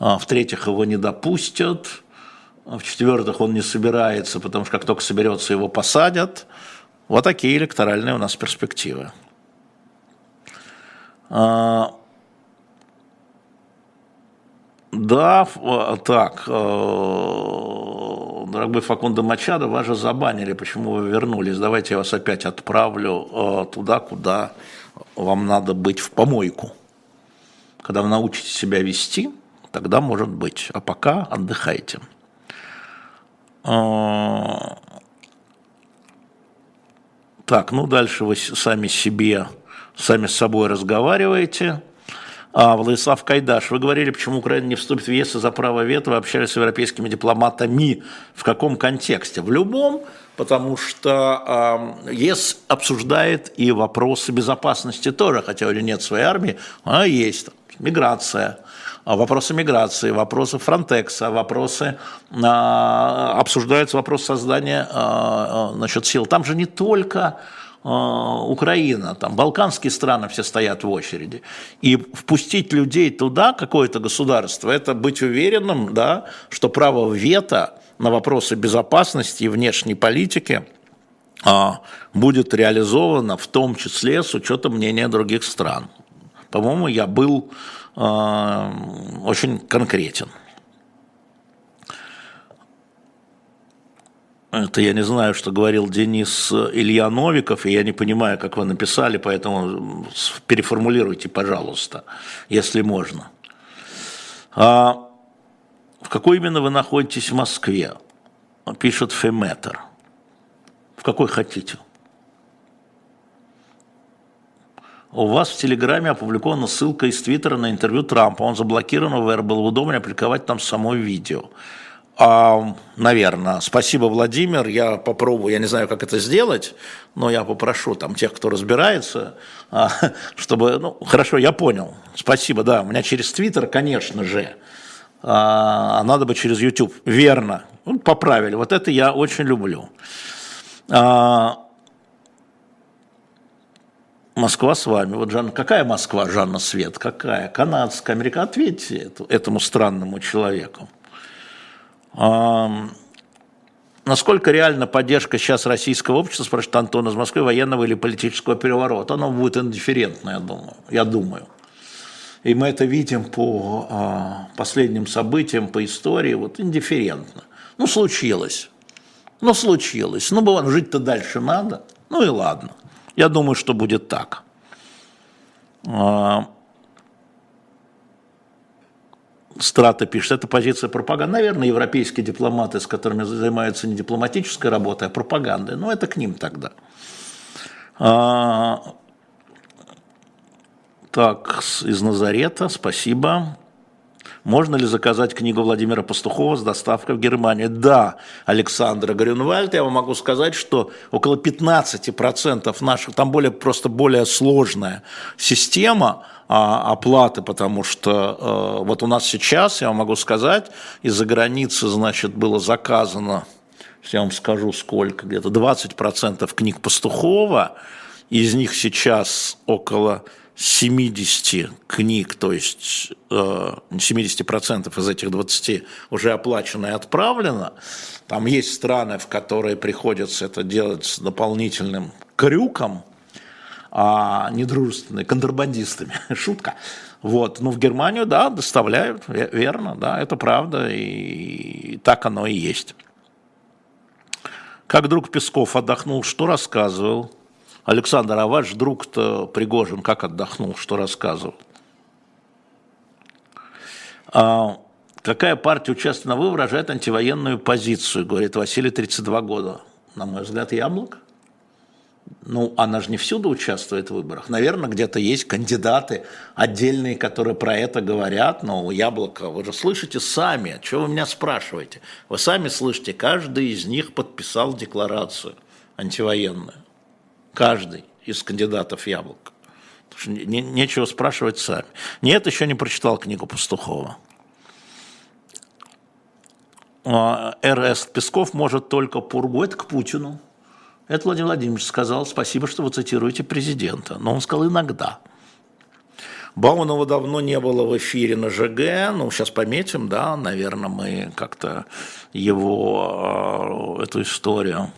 B: а, в-третьих, его не допустят, В-четвертых, он не собирается, потому что как только соберется, его посадят. Вот такие электоральные у нас перспективы. А, да, так, э, дорогой Факунда Мачадо, вас же забанили, почему вы вернулись? Давайте я вас опять отправлю э, туда, куда вам надо быть в помойку. Когда вы научитесь себя вести, тогда может быть. А пока отдыхайте. А, так, ну дальше вы сами себе, сами с собой разговариваете. А, Владислав Кайдаш, вы говорили, почему Украина не вступит в ЕС за право вето, вы общались с европейскими дипломатами. В каком контексте? В любом, потому что э, ЕС обсуждает и вопросы безопасности тоже, хотя у него нет своей армии, а есть там, миграция, вопросы миграции, вопросы Фронтекса, вопросы, э, обсуждаются вопрос создания э, значит, сил. Там же не только Украина, там балканские страны все стоят в очереди. И впустить людей туда, какое-то государство, это быть уверенным, да, что право вето на вопросы безопасности и внешней политики а, будет реализовано в том числе с учетом мнения других стран. По-моему, я был а, очень конкретен. Это я не знаю, что говорил Денис Илья Новиков, и я не понимаю, как вы написали, поэтому переформулируйте, пожалуйста, если можно. А в какой именно вы находитесь в Москве? Пишет Феметр. В какой хотите? У вас в Телеграме опубликована ссылка из Твиттера на интервью Трампа. Он заблокирован, ВР было удобно опубликовать там само видео. А, наверное. Спасибо, Владимир. Я попробую, я не знаю, как это сделать, но я попрошу там тех, кто разбирается, а, [LAUGHS] чтобы, ну, хорошо, я понял. Спасибо, да. У меня через Твиттер, конечно же, а надо бы через YouTube. Верно. Ну, поправили. Вот это я очень люблю. А, Москва с вами. Вот, Жанна, какая Москва, Жанна Свет? Какая? Канадская, Америка? Ответьте этому странному человеку. Насколько реальна поддержка сейчас российского общества, спрашивает Антон из Москвы, военного или политического переворота? Оно будет индифферентно, я думаю. Я думаю. И мы это видим по а, последним событиям, по истории, вот индифферентно. Ну, случилось. Ну, случилось. Ну, жить-то дальше надо. Ну и ладно. Я думаю, что будет так. А, Страта пишет, это позиция пропаганды. Наверное, европейские дипломаты, с которыми занимаются не дипломатической работой, а пропагандой. Но это к ним тогда. А, так, из Назарета, спасибо. Можно ли заказать книгу Владимира Пастухова с доставкой в Германию? Да, Александра Грюнвальд, я вам могу сказать, что около 15% наших, там более, просто более сложная система а, оплаты, потому что э, вот у нас сейчас, я вам могу сказать, из-за границы, значит, было заказано, я вам скажу сколько, где-то 20% книг Пастухова, из них сейчас около 70 книг, то есть 70% э, из этих 20 уже оплачено и отправлено. Там есть страны, в которые приходится это делать с дополнительным крюком, а недружественные, контрабандистами. [LAUGHS] Шутка. Вот. Но в Германию, да, доставляют, верно, да, это правда, и так оно и есть. Как друг Песков отдохнул, что рассказывал? Александр, а ваш друг-то Пригожин как отдохнул, что рассказывал? А, какая партия, участвует на выборах, выражает антивоенную позицию, говорит Василий, 32 года. На мой взгляд, яблоко. Ну, она же не всюду участвует в выборах. Наверное, где-то есть кандидаты отдельные, которые про это говорят, но яблоко, вы же слышите сами, что вы меня спрашиваете? Вы сами слышите, каждый из них подписал декларацию антивоенную. Каждый из кандидатов яблок. Не, нечего спрашивать сами. Нет, еще не прочитал книгу Пастухова. А, РС Песков может только пургу. Это к Путину. Это Владимир Владимирович сказал. Спасибо, что вы цитируете президента. Но он сказал иногда. Баунова давно не было в эфире на ЖГ, ну, сейчас пометим, да, наверное, мы как-то его, а, эту историю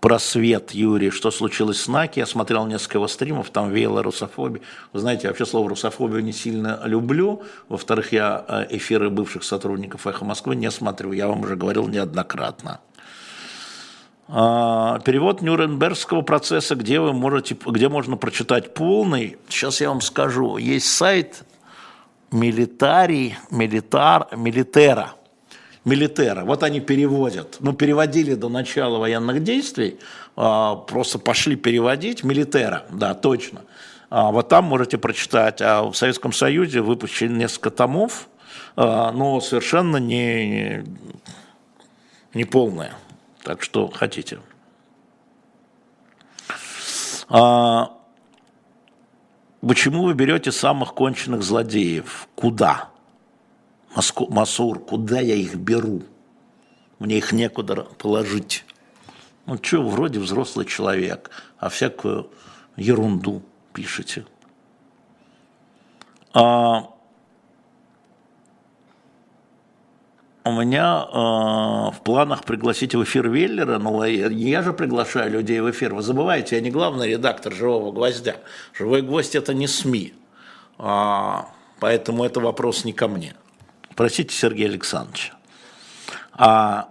B: Просвет Юрий, что случилось с Наки, я смотрел несколько стримов, там веяло русофобия. Вы знаете, вообще слово русофобию не сильно люблю. Во-вторых, я э, эфиры бывших сотрудников «Эхо Москвы» не смотрю, я вам уже говорил неоднократно. А, перевод Нюрнбергского процесса, где вы можете, где можно прочитать полный. Сейчас я вам скажу. Есть сайт Милитарий, Милитар, Милитера – милитера. Вот они переводят. Ну, переводили до начала военных действий, а, просто пошли переводить милитера, да, точно. А, вот там можете прочитать. А в Советском Союзе выпущено несколько томов, а, но совершенно не, не полное. Так что хотите. Почему вы берете самых конченых злодеев? Куда? Масур, куда я их беру? Мне их некуда положить. Ну что, вроде взрослый человек, а всякую ерунду пишете. А, у меня э, в планах пригласить в эфир Веллера, но я же приглашаю людей в эфир. Вы забываете, я не главный редактор «Живого гвоздя». «Живой гвоздь» – это не СМИ, а, поэтому это вопрос не ко мне. Спросите Сергея Александровича. А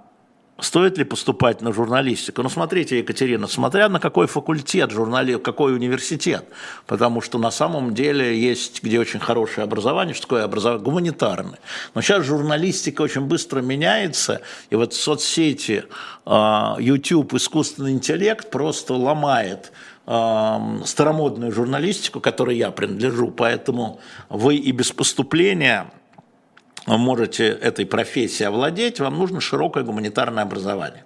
B: стоит ли поступать на журналистику? Ну, смотрите, Екатерина, смотря на какой факультет, журнали, какой университет, потому что на самом деле есть, где очень хорошее образование, что такое образование, гуманитарное. Но сейчас журналистика очень быстро меняется, и вот соцсети, а, YouTube, искусственный интеллект просто ломает а, старомодную журналистику, которой я принадлежу, поэтому вы и без поступления можете этой профессией овладеть, вам нужно широкое гуманитарное образование.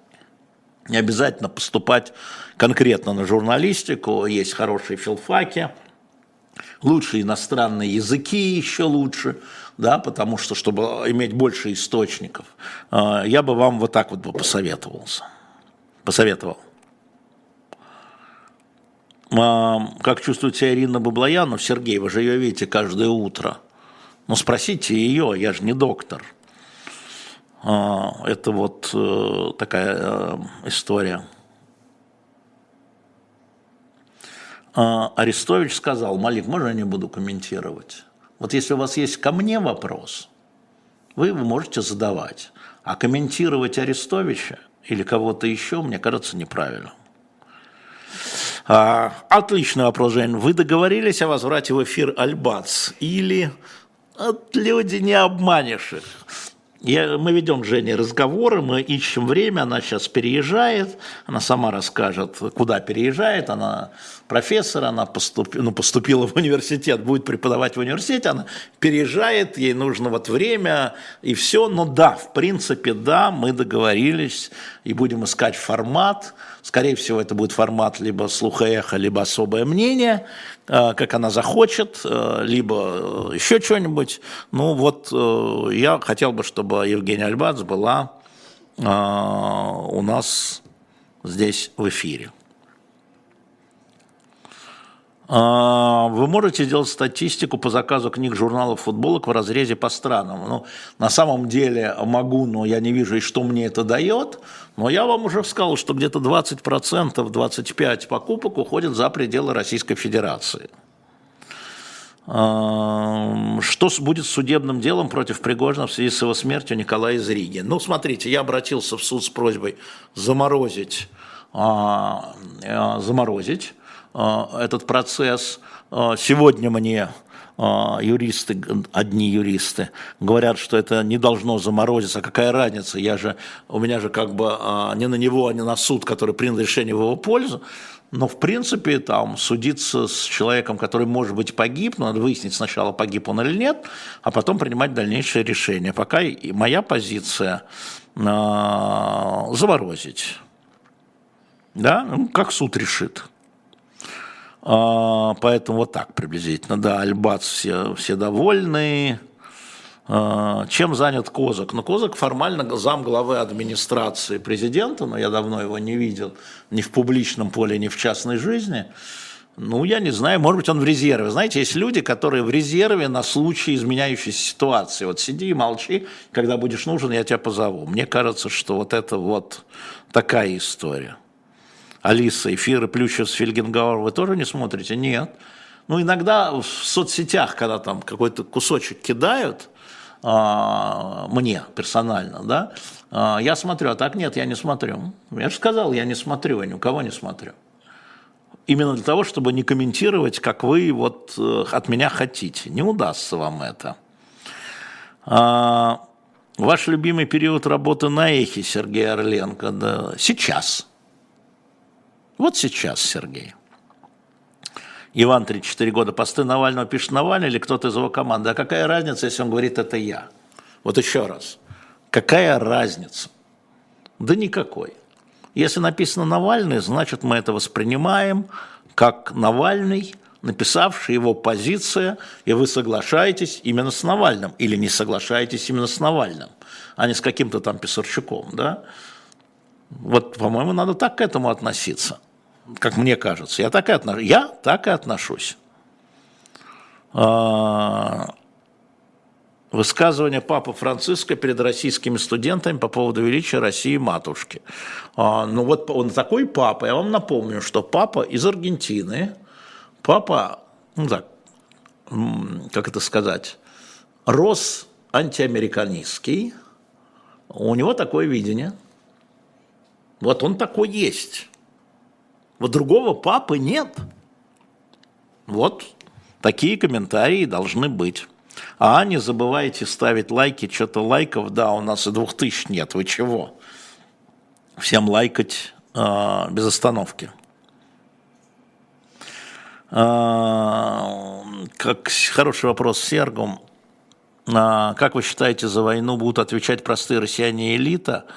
B: Не обязательно поступать конкретно на журналистику, есть хорошие филфаки, лучшие иностранные языки еще лучше, да, потому что, чтобы иметь больше источников, э, я бы вам вот так вот бы посоветовался, посоветовал. А, как чувствует себя Ирина Баблоянов, Сергей, вы же ее видите каждое утро – ну, спросите ее, я же не доктор. А, это вот э, такая э, история. А, Арестович сказал, Малик, можно я не буду комментировать? Вот если у вас есть ко мне вопрос, вы его можете задавать. А комментировать Арестовича или кого-то еще, мне кажется, неправильно. А, отличный вопрос, Жень. Вы договорились о возврате в эфир Альбац или от люди не обманешь их. Я, мы ведем с Женей разговоры, мы ищем время, она сейчас переезжает, она сама расскажет, куда переезжает, она профессор, она поступ, ну, поступила в университет, будет преподавать в университете, она переезжает, ей нужно вот время и все, но да, в принципе, да, мы договорились и будем искать формат, скорее всего, это будет формат либо слуха эхо, либо особое мнение, Э, как она захочет, э, либо э, еще что-нибудь. Ну вот я хотел бы, чтобы Евгения Альбац была у нас здесь в эфире. Вы можете сделать статистику по заказу книг, журналов, футболок в разрезе по странам. Ну, на самом деле могу, но я не вижу, и что мне это дает. Но я вам уже сказал, что где-то 20%, 25% покупок уходит за пределы Российской Федерации. Что будет с судебным делом против Пригожина в связи с его смертью Николая из Риги? Ну, смотрите, я обратился в суд с просьбой заморозить, а, а, заморозить а, этот процесс. Сегодня мне а, юристы, одни юристы, говорят, что это не должно заморозиться. Какая разница? Я же, у меня же как бы а, не на него, а не на суд, который принял решение в его пользу. Но, в принципе, там судиться с человеком, который, может быть, погиб, надо выяснить сначала, погиб он или нет, а потом принимать дальнейшее решение. Пока и моя позиция заморозить. Да, ну, как суд решит. А, поэтому вот так приблизительно. Да, Альбац все, все довольны. А, чем занят Козак? Ну, Козак формально зам главы администрации президента, но я давно его не видел ни в публичном поле, ни в частной жизни. Ну, я не знаю, может быть, он в резерве. Знаете, есть люди, которые в резерве на случай изменяющейся ситуации. Вот сиди и молчи, когда будешь нужен, я тебя позову. Мне кажется, что вот это вот такая история. Алиса, эфиры Плющев с Фельгенгауэр вы тоже не смотрите? Нет. Ну, иногда в соцсетях, когда там какой-то кусочек кидают, а, мне персонально, да, а, я смотрю, а так нет, я не смотрю. Я же сказал, я не смотрю, я ни у кого не смотрю. Именно для того, чтобы не комментировать, как вы вот э, от меня хотите. Не удастся вам это. А, ваш любимый период работы на эхе, Сергей Орленко, да, сейчас. Вот сейчас, Сергей. Иван, 34 года, посты Навального пишет Навальный или кто-то из его команды. А какая разница, если он говорит, это я? Вот еще раз. Какая разница? Да никакой. Если написано Навальный, значит мы это воспринимаем как Навальный, написавший его позиция, и вы соглашаетесь именно с Навальным или не соглашаетесь именно с Навальным, а не с каким-то там Писарчуком, да? Вот, по-моему, надо так к этому относиться – как мне кажется. Я так и, отнош... я так и отношусь. А, высказывание Папы Франциска перед российскими студентами по поводу величия России матушки. А, ну вот он такой папа. Я вам напомню, что папа из Аргентины. Папа, ну так, как это сказать, рос антиамериканистский. У него такое видение. Вот он такой есть. Вот другого папы нет. Вот такие комментарии должны быть. А не забывайте ставить лайки, что-то лайков, да, у нас и двух тысяч нет, вы чего? Всем лайкать э, без остановки. Э, как хороший вопрос Сергом. Э, как вы считаете, за войну будут отвечать простые россияне и элита?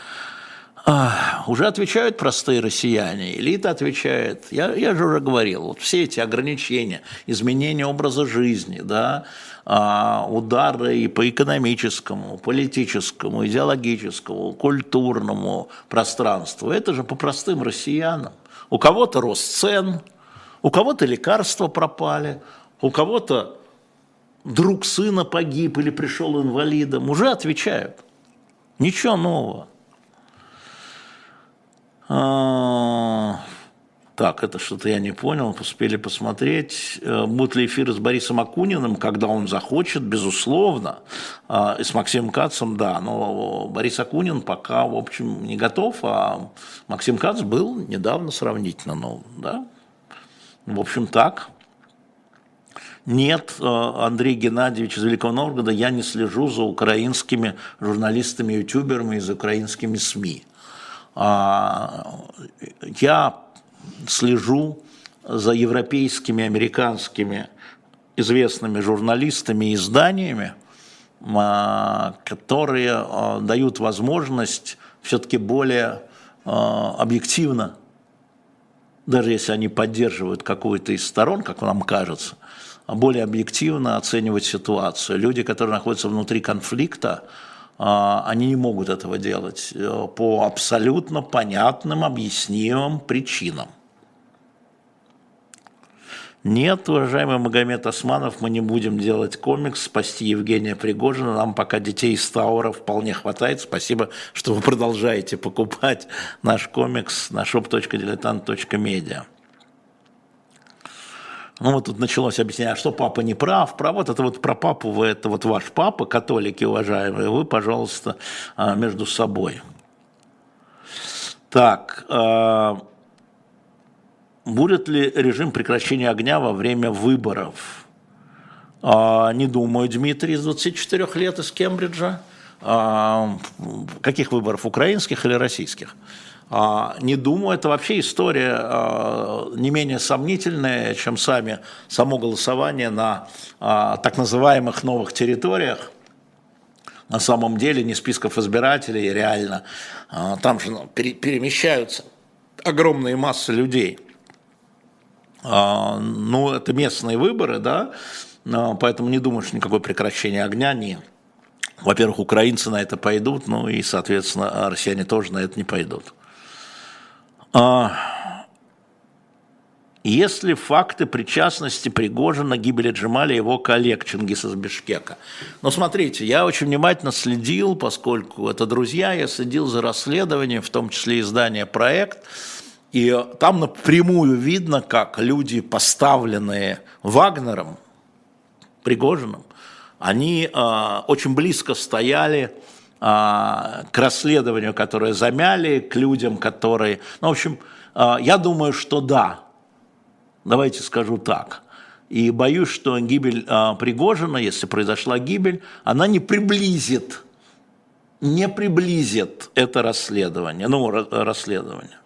B: Уже отвечают простые россияне, элита отвечает. Я, я же уже говорил, вот все эти ограничения, изменения образа жизни, да, а, удары и по экономическому, политическому, идеологическому, культурному пространству, это же по простым россиянам. У кого-то рост цен, у кого-то лекарства пропали, у кого-то друг сына погиб или пришел инвалидом, уже отвечают. Ничего нового. А, так, это что-то я не понял, успели посмотреть. Э, будут ли эфиры с Борисом Акуниным, когда он захочет, безусловно. А, и с Максимом Кацем, да, но Борис Акунин пока, в общем, не готов, а Максим Кац был недавно сравнительно, ну, да. В общем, так. Нет, э, Андрей Геннадьевич из Великого Новгорода, я не слежу за украинскими журналистами, ютуберами и за украинскими СМИ. А, я слежу за европейскими, американскими известными журналистами и изданиями, а, которые а, дают возможность все-таки более объективно, даже если они поддерживают какую-то из сторон, как нам кажется, более объективно оценивать ситуацию. Люди, которые находятся внутри конфликта, они не могут этого делать э, по абсолютно понятным, объяснимым причинам. Нет, уважаемый Магомед Османов, мы не будем делать комикс «Спасти Евгения Пригожина». Нам пока детей из Таура вполне хватает. Спасибо, что вы продолжаете покупать наш комикс на shop.diletant.media. Ну, вот тут началось объяснять, а что папа не прав, прав, вот это вот про папу, вы, это вот ваш папа, католики уважаемые, вы, пожалуйста, а, между собой. Так, а, будет ли режим прекращения огня во время выборов? А, не думаю, Дмитрий из 24 лет из Кембриджа. Каких выборов, украинских или российских? А, не думаю, это вообще история а, не менее сомнительная, чем сами, само голосование на а, так называемых новых территориях. На самом деле не списков избирателей реально. Там же ну, перемещаются огромные массы людей. Ну, это местные выборы, да, поэтому не думаю, что никакое прекращение огня нет. Во-первых, украинцы на это пойдут, ну и, соответственно, россияне тоже на это не пойдут. А, если факты причастности Пригожина гибели Джамаля и его коллег Чингиса из Бишкека. Но смотрите, я очень внимательно следил, поскольку это друзья, я следил за расследованием, в том числе издания «Проект», И там напрямую видно, как люди, поставленные Вагнером, Пригожиным, они э, очень близко стояли к расследованию, которое замяли, к людям, которые... Ну, в общем, э, я думаю, что да. Давайте скажу так. И боюсь, что гибель э, Пригожина, если произошла гибель, она не приблизит, не приблизит это расследование, ну, расследование.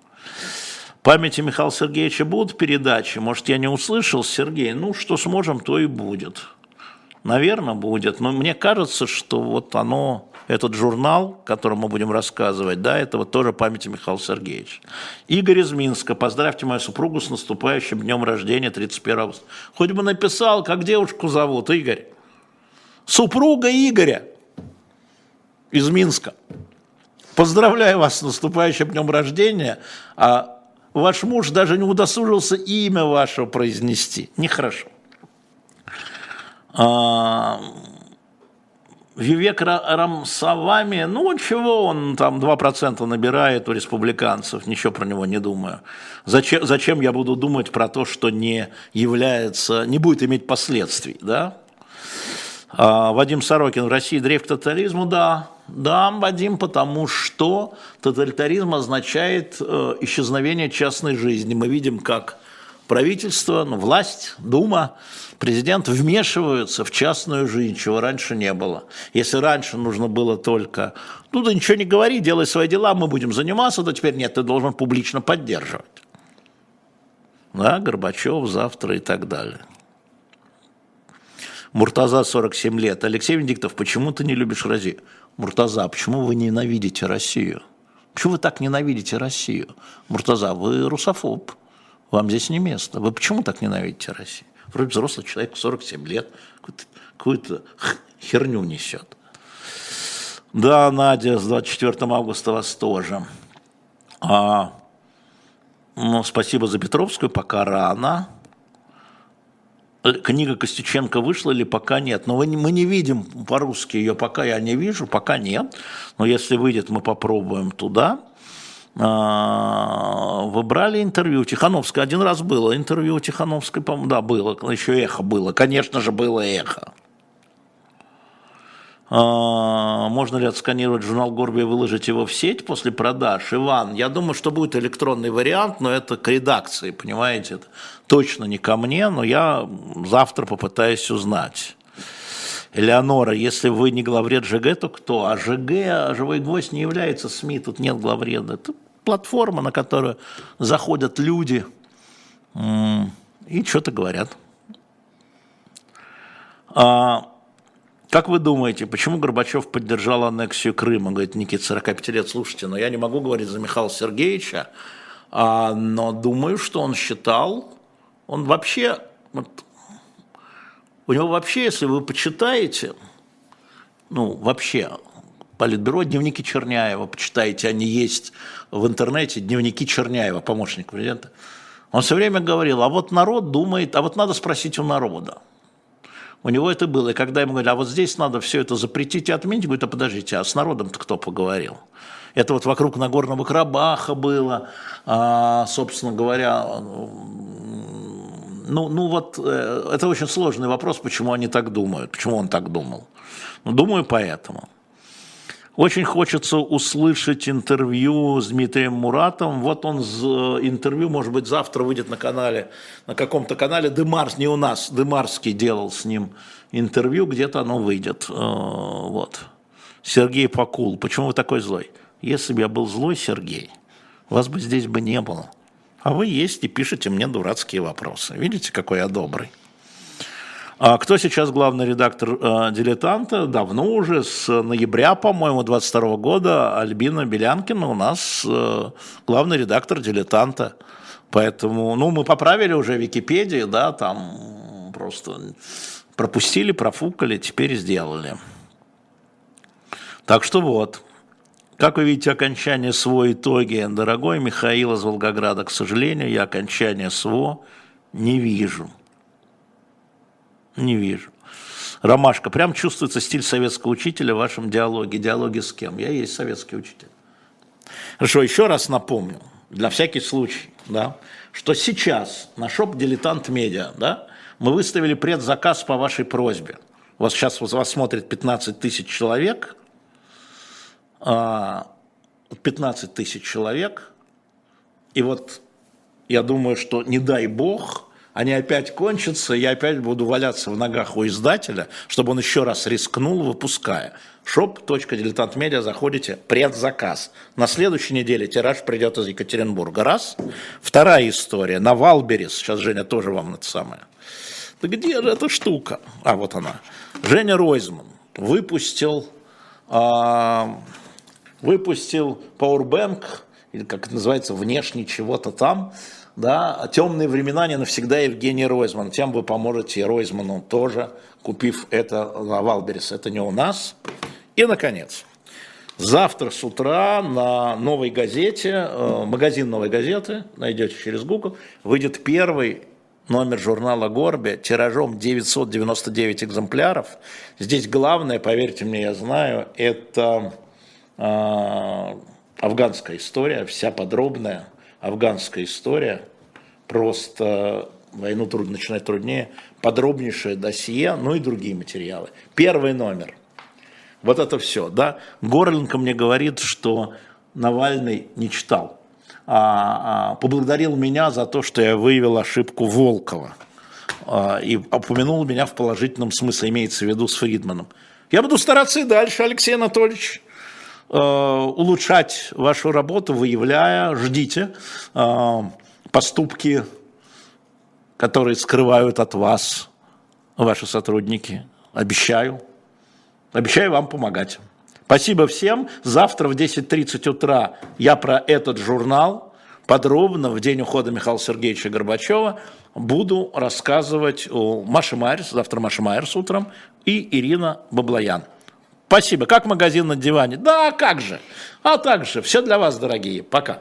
B: Памяти Михаила Сергеевича будут передачи? Может, я не услышал, Сергей? Ну, что сможем, то и будет. Наверное, будет. Но мне кажется, что вот оно, этот журнал, который мы будем рассказывать, да, это вот тоже памяти Михаила Сергеевича. Игорь из Минска. Поздравьте мою супругу с наступающим днем рождения 31 августа. Хоть бы написал, как девушку зовут, Игорь. Супруга Игоря из Минска. Поздравляю вас с наступающим днем рождения. А ваш муж даже не удосужился имя вашего произнести. Нехорошо. А, Вивек Рамсавами, ну чего он там 2% набирает у республиканцев, ничего про него не думаю. Зачем, зачем я буду думать про то, что не является, не будет иметь последствий, да? А, Вадим Сорокин, в России дрейф к тотализму, да, да, Вадим, потому что тоталитаризм означает э, исчезновение частной жизни. Мы видим, как правительство, ну, власть, Дума, президент вмешиваются в частную жизнь, чего раньше не было. Если раньше нужно было только, ну да ничего не говори, делай свои дела, мы будем заниматься, то теперь нет, ты должен публично поддерживать. Да, Горбачев завтра и так далее. Муртаза 47 лет. Алексей Венедиктов, почему ты не любишь Россию? Муртаза, почему вы ненавидите Россию? Почему вы так ненавидите Россию? Муртаза, вы русофоб. Вам здесь не место. Вы почему так ненавидите Россию? Вроде взрослый человек, 47 лет, какую-то, какую херню несет. Да, Надя, с 24 августа вас тоже. А, ну, спасибо за Петровскую, пока рано. Книга Костюченко вышла или пока нет? Но мы не видим по-русски ее, пока я не вижу, пока нет. Но если выйдет, мы попробуем туда. А, вы брали интервью Тихановской? Один раз было интервью Тихановской, по-моему, да, было, еще эхо было, конечно же, было эхо. А, можно ли отсканировать журнал Горби и выложить его в сеть после продаж? Иван, я думаю, что будет электронный вариант, но это к редакции, понимаете? Это точно не ко мне, но я завтра попытаюсь узнать. Элеонора, если вы не главред ЖГ, то кто? А ЖГ, а живой гвоздь не является СМИ, тут нет главреда. Это платформа, на которую заходят люди и что-то говорят. А, как вы думаете, почему Горбачев поддержал аннексию Крыма? Говорит Никита, 45 лет, слушайте, но я не могу говорить за Михаила Сергеевича, а, но думаю, что он считал, он вообще, вот, у него вообще, если вы почитаете, ну, вообще, Политбюро, дневники Черняева, почитайте, они есть в интернете, дневники Черняева, помощник президента. Он все время говорил, а вот народ думает, а вот надо спросить у народа. У него это было. И когда ему говорили, а вот здесь надо все это запретить и отменить, говорит, а подождите, а с народом-то кто поговорил? Это вот вокруг Нагорного Карабаха было, а, собственно говоря, ну, ну вот э, это очень сложный вопрос, почему они так думают, почему он так думал. Ну, думаю, поэтому. Очень хочется услышать интервью с Дмитрием Муратом. Вот он с э, интервью, может быть, завтра выйдет на канале, на каком-то канале. Дымарс, не у нас, Дымарский делал с ним интервью, где-то оно выйдет. Э, вот. Сергей Покул, почему вы такой злой? Если бы я был злой, Сергей, вас бы здесь бы не было. А вы есть и пишете мне дурацкие вопросы. Видите, какой я добрый. А кто сейчас главный редактор э, «Дилетанта»? Давно уже, с ноября, по-моему, 22 года Альбина Белянкина у нас э, главный редактор «Дилетанта». Поэтому, ну, мы поправили уже Википедию, да, там просто пропустили, профукали, теперь сделали. Так что вот. Как вы видите, окончание СВО итоги, дорогой Михаил из Волгограда, к сожалению, я окончание СВО не вижу. Не вижу. Ромашка, прям чувствуется стиль советского учителя в вашем диалоге. Диалоги с кем? Я есть советский учитель. Хорошо, еще раз напомню, для всякий случай, да, что сейчас на шоп «Дилетант Медиа» да, мы выставили предзаказ по вашей просьбе. Вас сейчас вас смотрит 15 тысяч человек, 15 а, тысяч человек, и вот я думаю, что не дай бог – они опять кончатся, я опять буду валяться в ногах у издателя, чтобы он еще раз рискнул, выпуская. shop.diletantmedia, заходите, предзаказ. На следующей неделе тираж придет из Екатеринбурга. Раз. Вторая история. На Валберис, сейчас Женя тоже вам это самое. Да где же эта штука? А, вот она. Женя Ройзман выпустил, а, выпустил Powerbank, или как это называется, внешний чего-то там, да, темные времена не навсегда Евгений Ройзман. Тем вы поможете Ройзману тоже, купив это на Wildberries. Это не у нас. И, наконец, завтра с утра на новой газете, э, магазин новой газеты, найдете через Google, выйдет первый номер журнала «Горби» тиражом 999 экземпляров. Здесь главное, поверьте мне, я знаю, это э, афганская история, вся подробная афганская история, просто войну трудно начинать труднее, подробнейшее досье, ну и другие материалы. Первый номер. Вот это все, да. Горленко мне говорит, что Навальный не читал. А, а, поблагодарил меня за то, что я выявил ошибку Волкова. А, и упомянул меня в положительном смысле, имеется в виду с Фридманом. Я буду стараться и дальше, Алексей Анатольевич. Э, улучшать вашу работу, выявляя, ждите э, поступки, которые скрывают от вас ваши сотрудники. Обещаю. Обещаю вам помогать. Спасибо всем. Завтра в 10.30 утра я про этот журнал подробно в день ухода Михаила Сергеевича Горбачева буду рассказывать Маше Майерс, завтра Маша Майерс утром, и Ирина Баблоян. Спасибо. Как магазин на диване? Да, как же. А так же. Все для вас, дорогие. Пока.